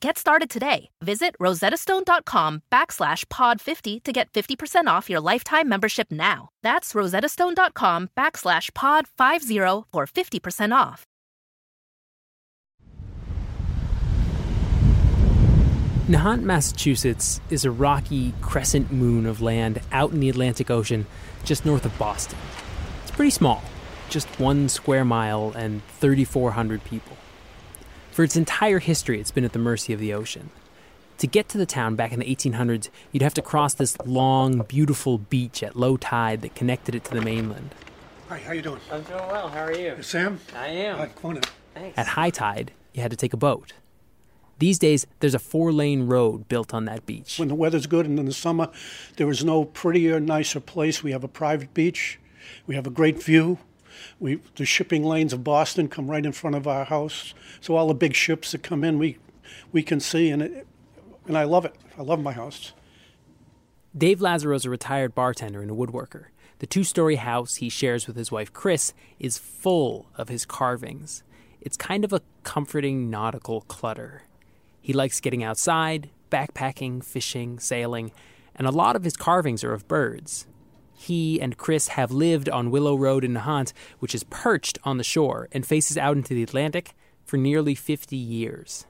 Get started today. Visit rosettastone.com backslash pod50 to get 50% off your lifetime membership now. That's rosettastone.com backslash pod50 for 50% off. Nahant, Massachusetts is a rocky crescent moon of land out in the Atlantic Ocean just north of Boston. It's pretty small, just one square mile and 3,400 people. For its entire history, it's been at the mercy of the ocean. To get to the town back in the 1800s, you'd have to cross this long, beautiful beach at low tide that connected it to the mainland. Hi, how you doing? I'm doing well. How are you? Sam? I am. Hi, come on in. Thanks. At high tide, you had to take a boat. These days, there's a four lane road built on that beach. When the weather's good and in the summer, there is no prettier, nicer place. We have a private beach. We have a great view. We, the shipping lanes of Boston come right in front of our house. So all the big ships that come in, we, we can see, and, it, and I love it. I love my house. Dave Lazaro is a retired bartender and a woodworker. The two story house he shares with his wife Chris is full of his carvings. It's kind of a comforting nautical clutter. He likes getting outside, backpacking, fishing, sailing, and a lot of his carvings are of birds. He and Chris have lived on Willow Road in Nahant, which is perched on the shore and faces out into the Atlantic, for nearly 50 years.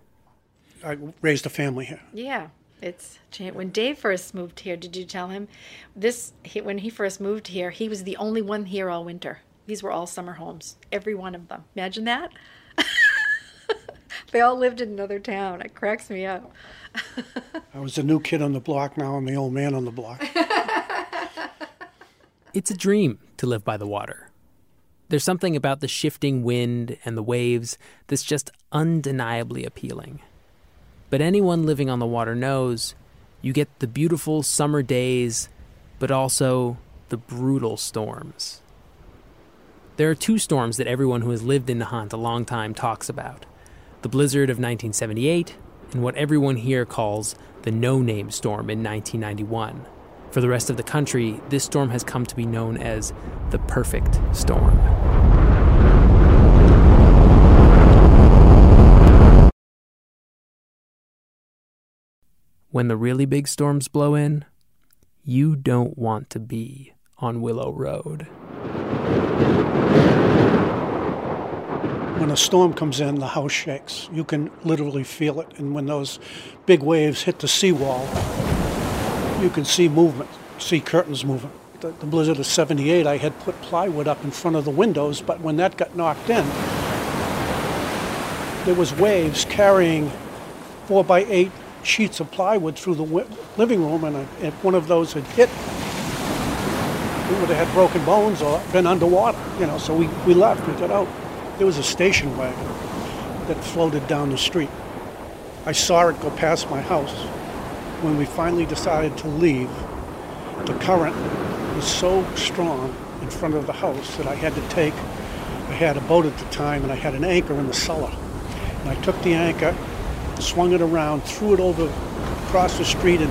I raised a family here. Yeah, it's when Dave first moved here. Did you tell him this? He, when he first moved here, he was the only one here all winter. These were all summer homes, every one of them. Imagine that. they all lived in another town. It cracks me up. I was the new kid on the block. Now I'm the old man on the block. It's a dream to live by the water. There's something about the shifting wind and the waves that's just undeniably appealing. But anyone living on the water knows you get the beautiful summer days, but also the brutal storms. There are two storms that everyone who has lived in Nahant a long time talks about the blizzard of 1978 and what everyone here calls the no name storm in 1991. For the rest of the country, this storm has come to be known as the perfect storm. When the really big storms blow in, you don't want to be on Willow Road. When a storm comes in, the house shakes. You can literally feel it. And when those big waves hit the seawall, you can see movement, see curtains moving. The, the blizzard of 78, I had put plywood up in front of the windows, but when that got knocked in, there was waves carrying four by eight sheets of plywood through the living room, and if one of those had hit, we would have had broken bones or been underwater, you know. So we, we left, we got out. There was a station wagon that floated down the street. I saw it go past my house. When we finally decided to leave, the current was so strong in front of the house that I had to take, I had a boat at the time, and I had an anchor in the cellar. And I took the anchor, swung it around, threw it over across the street, and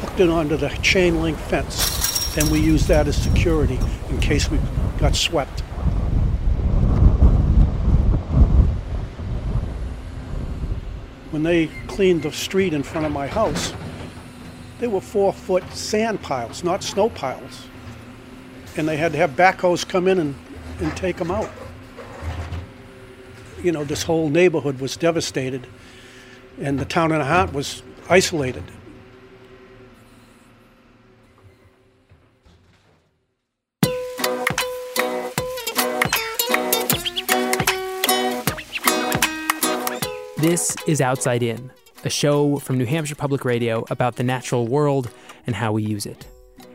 hooked it onto the chain link fence. And we used that as security in case we got swept. When they cleaned the street in front of my house, they were four foot sand piles, not snow piles. And they had to have backhoes come in and, and take them out. You know, this whole neighborhood was devastated, and the town and a Nahant was isolated. This is Outside In, a show from New Hampshire Public Radio about the natural world and how we use it.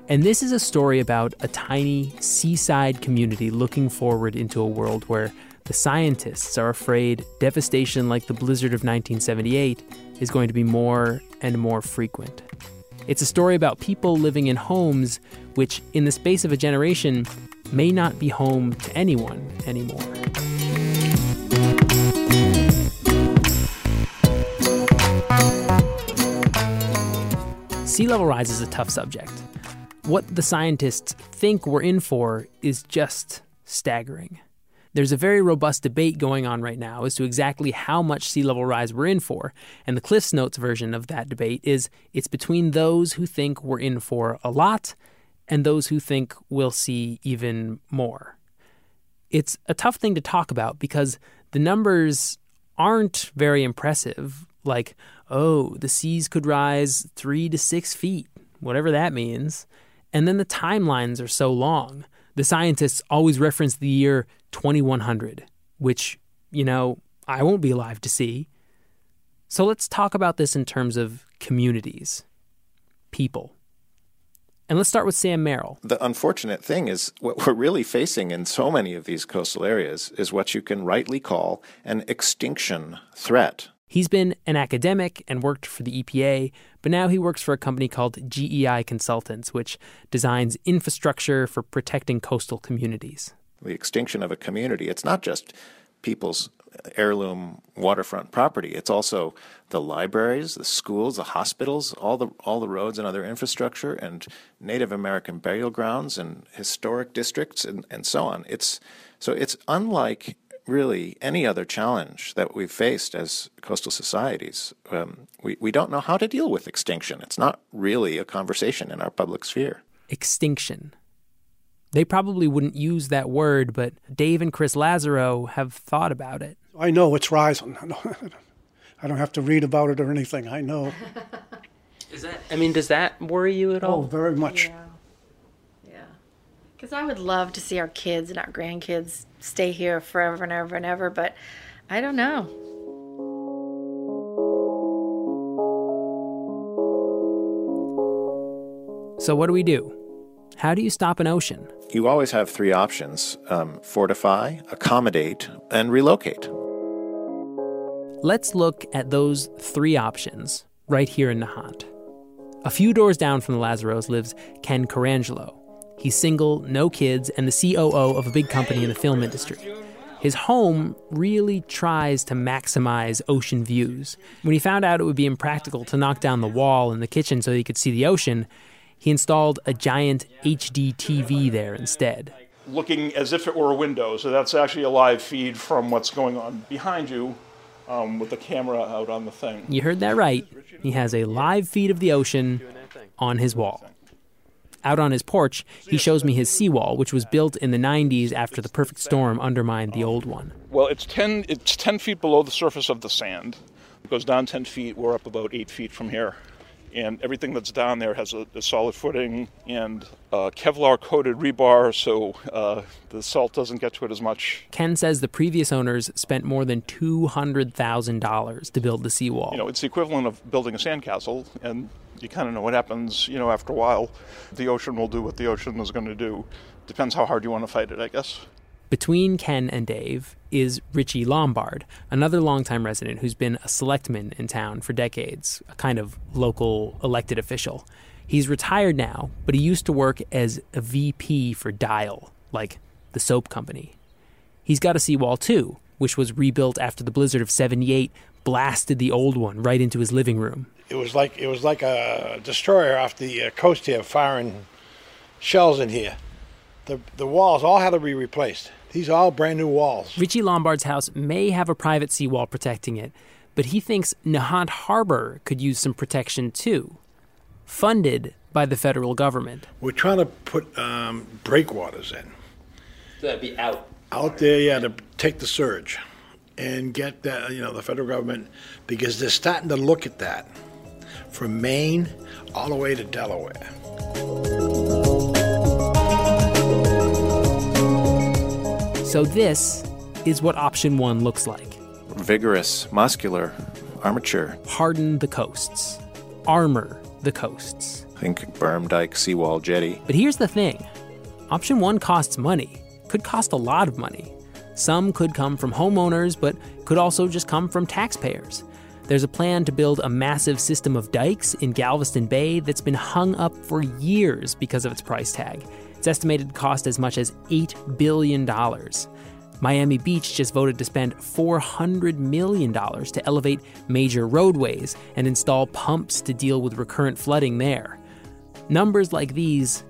And this is a story about a tiny seaside community looking forward into a world where the scientists are afraid devastation like the blizzard of 1978 is going to be more and more frequent. It's a story about people living in homes which, in the space of a generation, may not be home to anyone anymore. Sea level rise is a tough subject. What the scientists think we're in for is just staggering. There's a very robust debate going on right now as to exactly how much sea level rise we're in for, and the Cliffs Notes version of that debate is it's between those who think we're in for a lot and those who think we'll see even more. It's a tough thing to talk about because the numbers aren't very impressive, like, oh, the seas could rise three to six feet, whatever that means. And then the timelines are so long. The scientists always reference the year 2100, which, you know, I won't be alive to see. So let's talk about this in terms of communities, people. And let's start with Sam Merrill. The unfortunate thing is what we're really facing in so many of these coastal areas is what you can rightly call an extinction threat. He's been an academic and worked for the EPA, but now he works for a company called GEI Consultants, which designs infrastructure for protecting coastal communities. The extinction of a community, it's not just people's heirloom waterfront property. It's also the libraries, the schools, the hospitals, all the all the roads and other infrastructure, and Native American burial grounds and historic districts and, and so on. It's so it's unlike really any other challenge that we've faced as coastal societies. Um, we, we don't know how to deal with extinction. It's not really a conversation in our public sphere. Extinction. They probably wouldn't use that word, but Dave and Chris Lazaro have thought about it. I know it's rising. I don't have to read about it or anything. I know. Is that? I mean, does that worry you at all? Oh, very much. Yeah. Yeah. Because I would love to see our kids and our grandkids stay here forever and ever and ever, but I don't know. So, what do we do? How do you stop an ocean? You always have three options um, fortify, accommodate, and relocate. Let's look at those three options right here in Nahant. A few doors down from the Lazaros lives Ken Carangelo. He's single, no kids, and the COO of a big company in the film industry. His home really tries to maximize ocean views. When he found out it would be impractical to knock down the wall in the kitchen so he could see the ocean, he installed a giant HD TV there instead. Looking as if it were a window, so that's actually a live feed from what's going on behind you um, with the camera out on the thing. You heard that right. He has a live feed of the ocean on his wall. Out on his porch, he shows me his seawall, which was built in the 90s after the perfect storm undermined the old one. Well, it's 10, it's 10 feet below the surface of the sand. It goes down 10 feet. We're up about 8 feet from here. and everything that's down there has a, a solid footing and uh, Kevlar coated rebar so uh, the salt doesn't get to it as much. Ken says the previous owners spent more than $200,000 to build the seawall. You know, it's the equivalent of building a sandcastle, and you kind of know what happens, you know, after a while. The ocean will do what the ocean is going to do. Depends how hard you want to fight it, I guess. Between Ken and Dave is Richie Lombard, another longtime resident who's been a selectman in town for decades, a kind of local elected official. He's retired now, but he used to work as a VP for Dial, like the soap company. He's got a seawall too, which was rebuilt after the blizzard of 78 blasted the old one right into his living room. It was like it was like a destroyer off the uh, coast here firing shells in here. The the walls all had to be replaced. These are all brand new walls. Richie Lombard's house may have a private seawall protecting it, but he thinks Nahant Harbor could use some protection too, funded by the federal government. We're trying to put um, breakwaters in. So that'd be out. Out there, yeah, to take the surge and get that, you know, the federal government, because they're starting to look at that from Maine all the way to Delaware. So this is what option one looks like. Vigorous, muscular armature. Harden the coasts. Armor the coasts. Think berm, dike, seawall, jetty. But here's the thing option one costs money, could cost a lot of money. Some could come from homeowners, but could also just come from taxpayers. There's a plan to build a massive system of dikes in Galveston Bay that's been hung up for years because of its price tag. It's estimated to cost as much as $8 billion. Miami Beach just voted to spend $400 million to elevate major roadways and install pumps to deal with recurrent flooding there. Numbers like these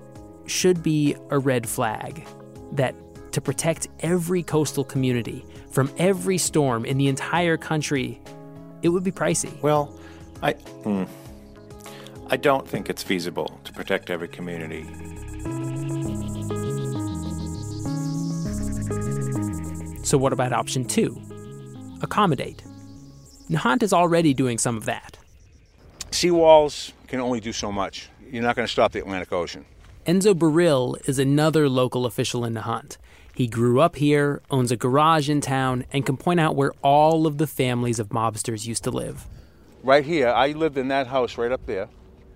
should be a red flag that to protect every coastal community from every storm in the entire country, it would be pricey. Well, I, mm, I don't think it's feasible to protect every community. So, what about option two? Accommodate. Nahant is already doing some of that. Seawalls can only do so much. You're not going to stop the Atlantic Ocean. Enzo Baril is another local official in Nahant. He grew up here, owns a garage in town, and can point out where all of the families of mobsters used to live. Right here, I lived in that house right up there.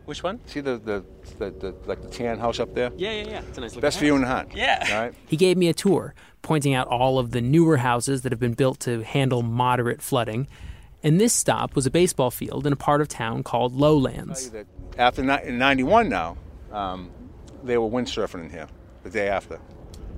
Which one? See the, the, the, the like the tan house up there? Yeah, yeah, yeah. It's a nice looking Best house. view in Nahant. Yeah. All right. He gave me a tour, pointing out all of the newer houses that have been built to handle moderate flooding. And this stop was a baseball field in a part of town called Lowlands. After '91 now, um, they were windsurfing in here. The day after,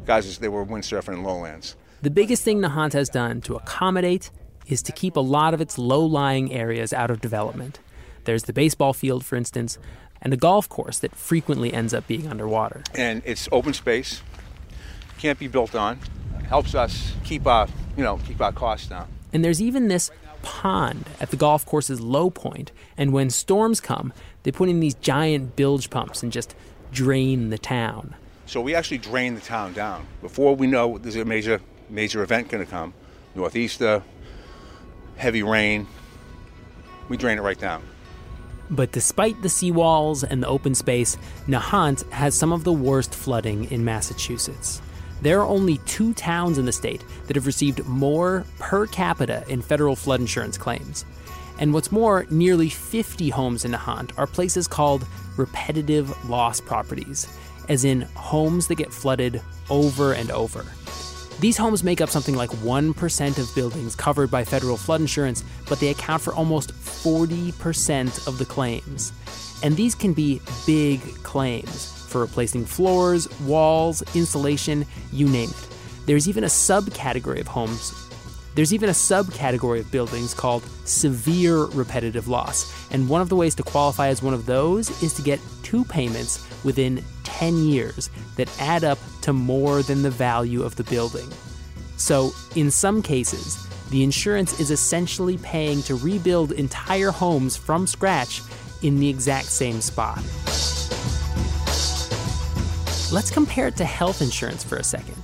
guys, they were windsurfing in lowlands. The biggest thing Nahant has done to accommodate is to keep a lot of its low lying areas out of development. There's the baseball field, for instance, and a golf course that frequently ends up being underwater. And it's open space, can't be built on. Helps us keep our, you know, keep our costs down. And there's even this pond at the golf course's low point, and when storms come, they put in these giant bilge pumps and just drain the town. So we actually drain the town down before we know there's a major major event going to come. Northeaster, heavy rain. We drain it right down. But despite the seawalls and the open space, Nahant has some of the worst flooding in Massachusetts. There are only two towns in the state that have received more per capita in federal flood insurance claims. And what's more, nearly 50 homes in Nahant are places called repetitive loss properties, as in homes that get flooded over and over. These homes make up something like 1% of buildings covered by federal flood insurance, but they account for almost 40% of the claims. And these can be big claims for replacing floors, walls, insulation, you name it. There's even a subcategory of homes. There's even a subcategory of buildings called severe repetitive loss. And one of the ways to qualify as one of those is to get two payments within 10 years that add up to more than the value of the building. So, in some cases, the insurance is essentially paying to rebuild entire homes from scratch in the exact same spot. Let's compare it to health insurance for a second.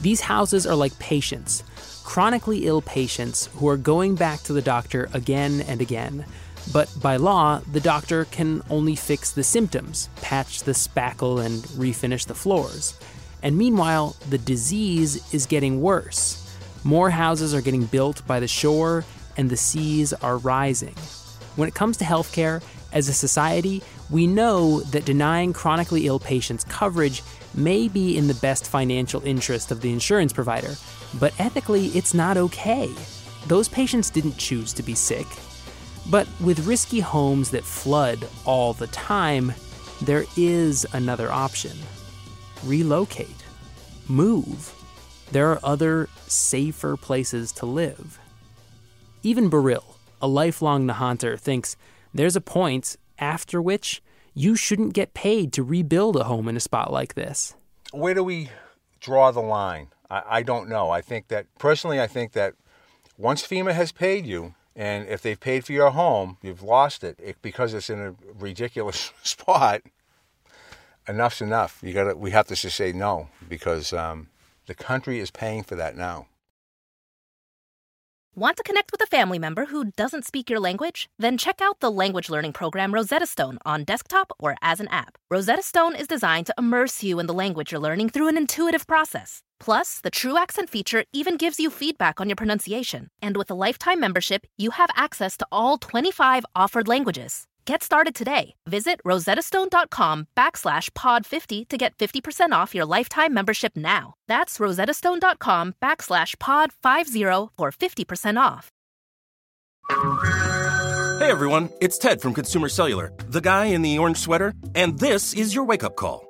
These houses are like patients, chronically ill patients who are going back to the doctor again and again. But by law, the doctor can only fix the symptoms, patch the spackle, and refinish the floors. And meanwhile, the disease is getting worse. More houses are getting built by the shore, and the seas are rising. When it comes to healthcare, as a society, we know that denying chronically ill patients coverage may be in the best financial interest of the insurance provider, but ethically, it's not okay. Those patients didn't choose to be sick. But with risky homes that flood all the time, there is another option relocate, move. There are other, safer places to live. Even Baril, a lifelong Nahanter, thinks there's a point after which you shouldn't get paid to rebuild a home in a spot like this. Where do we draw the line? I, I don't know. I think that, personally, I think that once FEMA has paid you, and if they've paid for your home, you've lost it, it because it's in a ridiculous spot. Enough's enough. You got. We have to just say no because um, the country is paying for that now. Want to connect with a family member who doesn't speak your language? Then check out the language learning program Rosetta Stone on desktop or as an app. Rosetta Stone is designed to immerse you in the language you're learning through an intuitive process. Plus, the True Accent feature even gives you feedback on your pronunciation. And with a lifetime membership, you have access to all 25 offered languages. Get started today. Visit rosettastone.com backslash pod50 to get 50% off your lifetime membership now. That's rosettastone.com backslash pod50 for 50% off. Hey everyone, it's Ted from Consumer Cellular, the guy in the orange sweater, and this is your wake up call.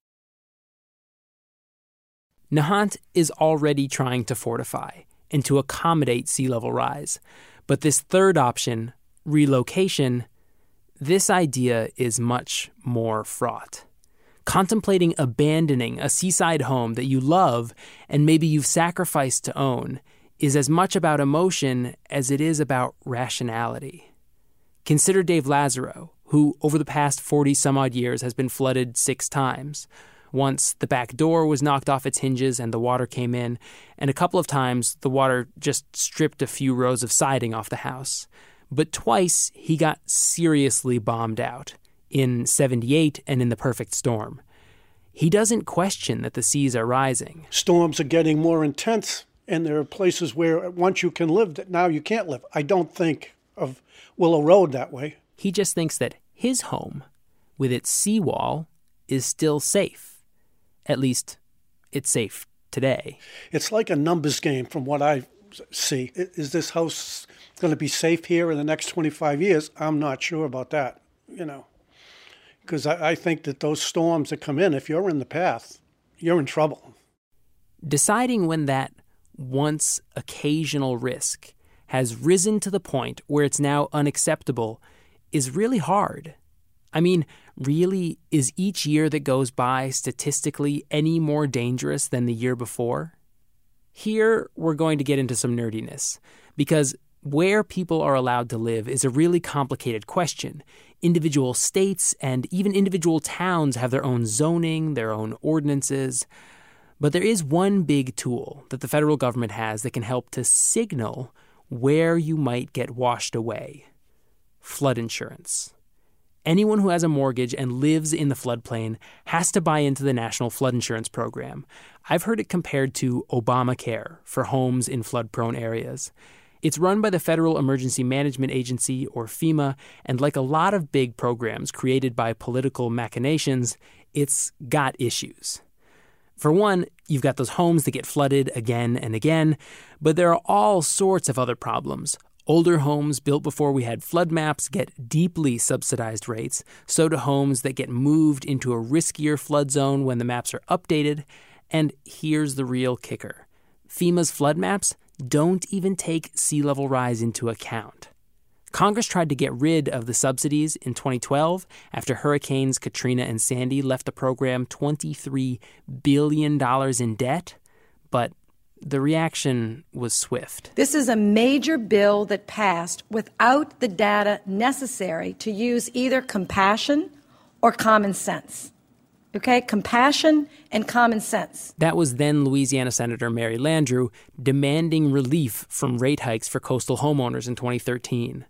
Nahant is already trying to fortify and to accommodate sea level rise. But this third option, relocation, this idea is much more fraught. Contemplating abandoning a seaside home that you love and maybe you've sacrificed to own is as much about emotion as it is about rationality. Consider Dave Lazaro, who over the past 40 some odd years has been flooded six times. Once the back door was knocked off its hinges and the water came in, and a couple of times the water just stripped a few rows of siding off the house. But twice he got seriously bombed out in 78 and in the perfect storm. He doesn't question that the seas are rising. Storms are getting more intense, and there are places where once you can live, that now you can't live. I don't think of Willow Road that way. He just thinks that his home, with its seawall, is still safe. At least, it's safe today. It's like a numbers game from what I see. Is this house going to be safe here in the next 25 years? I'm not sure about that, you know, because I, I think that those storms that come in, if you're in the path, you're in trouble. Deciding when that once occasional risk has risen to the point where it's now unacceptable is really hard. I mean, really, is each year that goes by statistically any more dangerous than the year before? Here, we're going to get into some nerdiness, because where people are allowed to live is a really complicated question. Individual states and even individual towns have their own zoning, their own ordinances. But there is one big tool that the federal government has that can help to signal where you might get washed away flood insurance. Anyone who has a mortgage and lives in the floodplain has to buy into the National Flood Insurance Program. I've heard it compared to Obamacare for homes in flood prone areas. It's run by the Federal Emergency Management Agency, or FEMA, and like a lot of big programs created by political machinations, it's got issues. For one, you've got those homes that get flooded again and again, but there are all sorts of other problems. Older homes built before we had flood maps get deeply subsidized rates, so do homes that get moved into a riskier flood zone when the maps are updated. And here's the real kicker FEMA's flood maps don't even take sea level rise into account. Congress tried to get rid of the subsidies in 2012 after Hurricanes Katrina and Sandy left the program $23 billion in debt, but the reaction was swift. This is a major bill that passed without the data necessary to use either compassion or common sense. Okay, compassion and common sense. That was then Louisiana Senator Mary Landrieu demanding relief from rate hikes for coastal homeowners in 2013.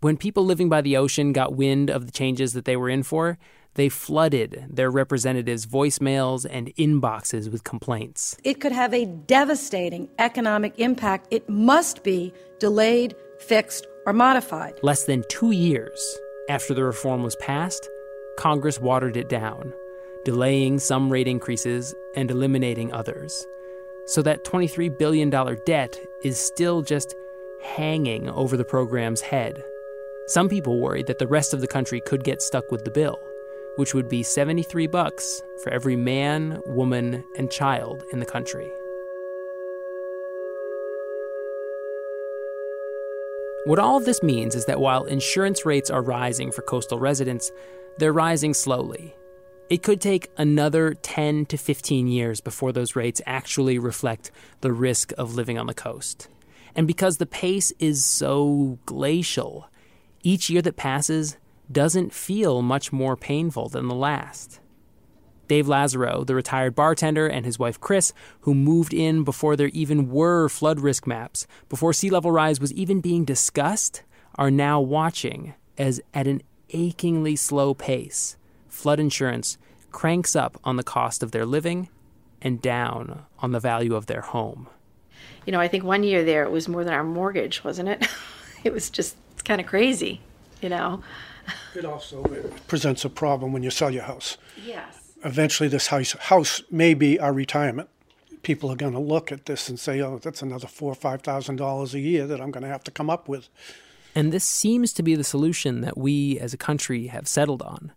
When people living by the ocean got wind of the changes that they were in for, they flooded their representatives' voicemails and inboxes with complaints. It could have a devastating economic impact. It must be delayed, fixed, or modified. Less than two years after the reform was passed, Congress watered it down delaying some rate increases and eliminating others. So that $23 billion debt is still just hanging over the program's head. Some people worried that the rest of the country could get stuck with the bill, which would be 73 bucks for every man, woman, and child in the country. What all this means is that while insurance rates are rising for coastal residents, they're rising slowly it could take another 10 to 15 years before those rates actually reflect the risk of living on the coast. And because the pace is so glacial, each year that passes doesn't feel much more painful than the last. Dave Lazaro, the retired bartender, and his wife Chris, who moved in before there even were flood risk maps, before sea level rise was even being discussed, are now watching as, at an achingly slow pace, flood insurance cranks up on the cost of their living and down on the value of their home. You know, I think one year there it was more than our mortgage, wasn't it? it was just kind of crazy, you know. It also presents a problem when you sell your house. Yes. Eventually, this house, house may be our retirement. People are going to look at this and say, "Oh, that's another four or five thousand dollars a year that I'm going to have to come up with." And this seems to be the solution that we as a country have settled on.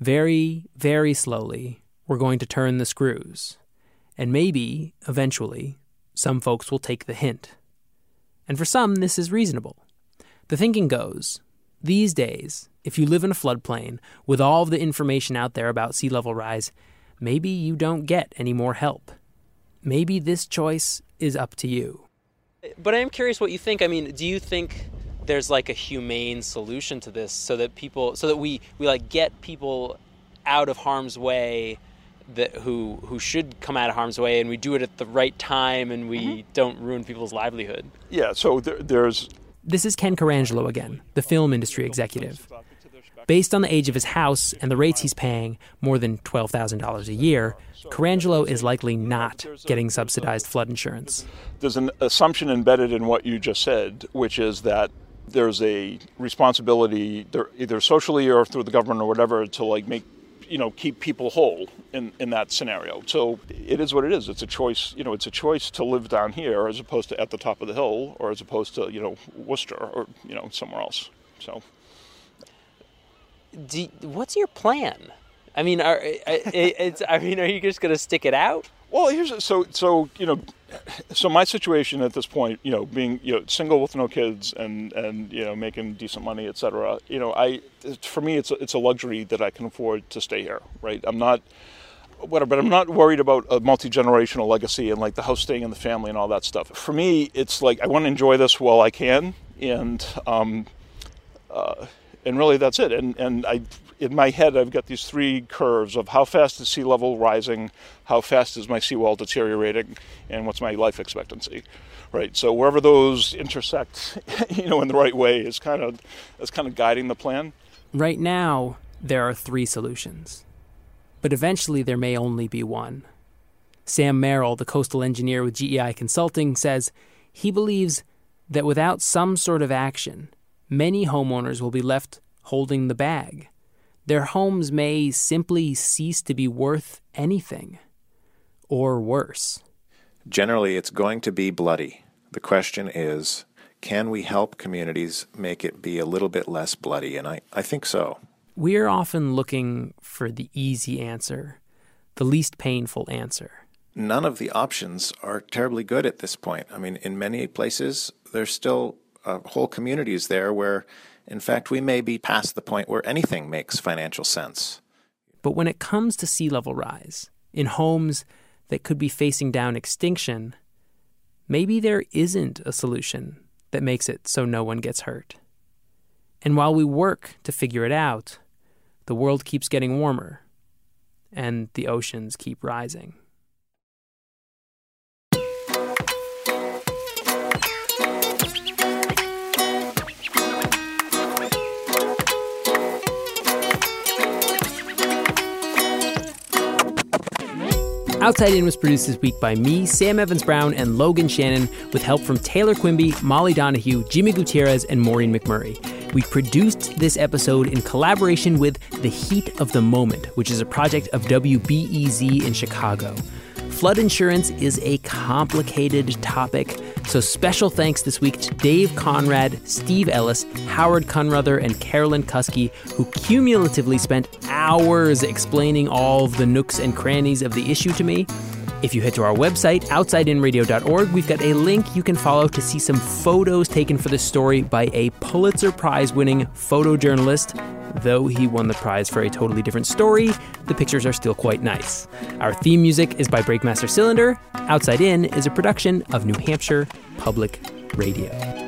Very, very slowly, we're going to turn the screws. And maybe, eventually, some folks will take the hint. And for some, this is reasonable. The thinking goes these days, if you live in a floodplain with all of the information out there about sea level rise, maybe you don't get any more help. Maybe this choice is up to you. But I am curious what you think. I mean, do you think there's like a humane solution to this so that people so that we we like get people out of harm's way that who who should come out of harm's way and we do it at the right time and we mm-hmm. don't ruin people's livelihood yeah so there, there's this is ken carangelo again the film industry executive. Based on the age of his house and the rates he's paying more than $12000 a year carangelo is likely not getting subsidized flood insurance. There's an assumption embedded in what you just said which is that there's a responsibility either socially or through the government or whatever to like make you know keep people whole in in that scenario. So it is what it is. It's a choice you know it's a choice to live down here as opposed to at the top of the hill or as opposed to you know worcester or you know somewhere else. So. Do, what's your plan? I mean are it's i mean are you just going to stick it out well, here's so so you know, so my situation at this point, you know, being you know single with no kids and and you know making decent money, etc. You know, I for me it's a, it's a luxury that I can afford to stay here, right? I'm not whatever, but I'm not worried about a multi generational legacy and like the house staying in the family and all that stuff. For me, it's like I want to enjoy this while I can, and um, uh, and really that's it. And and I in my head, I've got these three curves of how fast is sea level rising, how fast is my seawall deteriorating, and what's my life expectancy, right? So wherever those intersect, you know, in the right way is kind of is kind of guiding the plan. Right now, there are three solutions, but eventually there may only be one. Sam Merrill, the coastal engineer with GEI Consulting, says he believes that without some sort of action, many homeowners will be left holding the bag. Their homes may simply cease to be worth anything, or worse. Generally, it's going to be bloody. The question is can we help communities make it be a little bit less bloody? And I, I think so. We're often looking for the easy answer, the least painful answer. None of the options are terribly good at this point. I mean, in many places, there's still uh, whole communities there where, in fact, we may be past the point where anything makes financial sense. But when it comes to sea level rise, in homes that could be facing down extinction, maybe there isn't a solution that makes it so no one gets hurt. And while we work to figure it out, the world keeps getting warmer and the oceans keep rising. Outside In was produced this week by me, Sam Evans Brown, and Logan Shannon, with help from Taylor Quimby, Molly Donahue, Jimmy Gutierrez, and Maureen McMurray. We produced this episode in collaboration with The Heat of the Moment, which is a project of WBEZ in Chicago. Flood insurance is a complicated topic, so special thanks this week to Dave Conrad, Steve Ellis, Howard Kunreuther, and Carolyn Kousky, who cumulatively spent hours explaining all the nooks and crannies of the issue to me. If you head to our website, outsideinradio.org, we've got a link you can follow to see some photos taken for this story by a Pulitzer Prize winning photojournalist. Though he won the prize for a totally different story, the pictures are still quite nice. Our theme music is by Breakmaster Cylinder. Outside In is a production of New Hampshire Public Radio.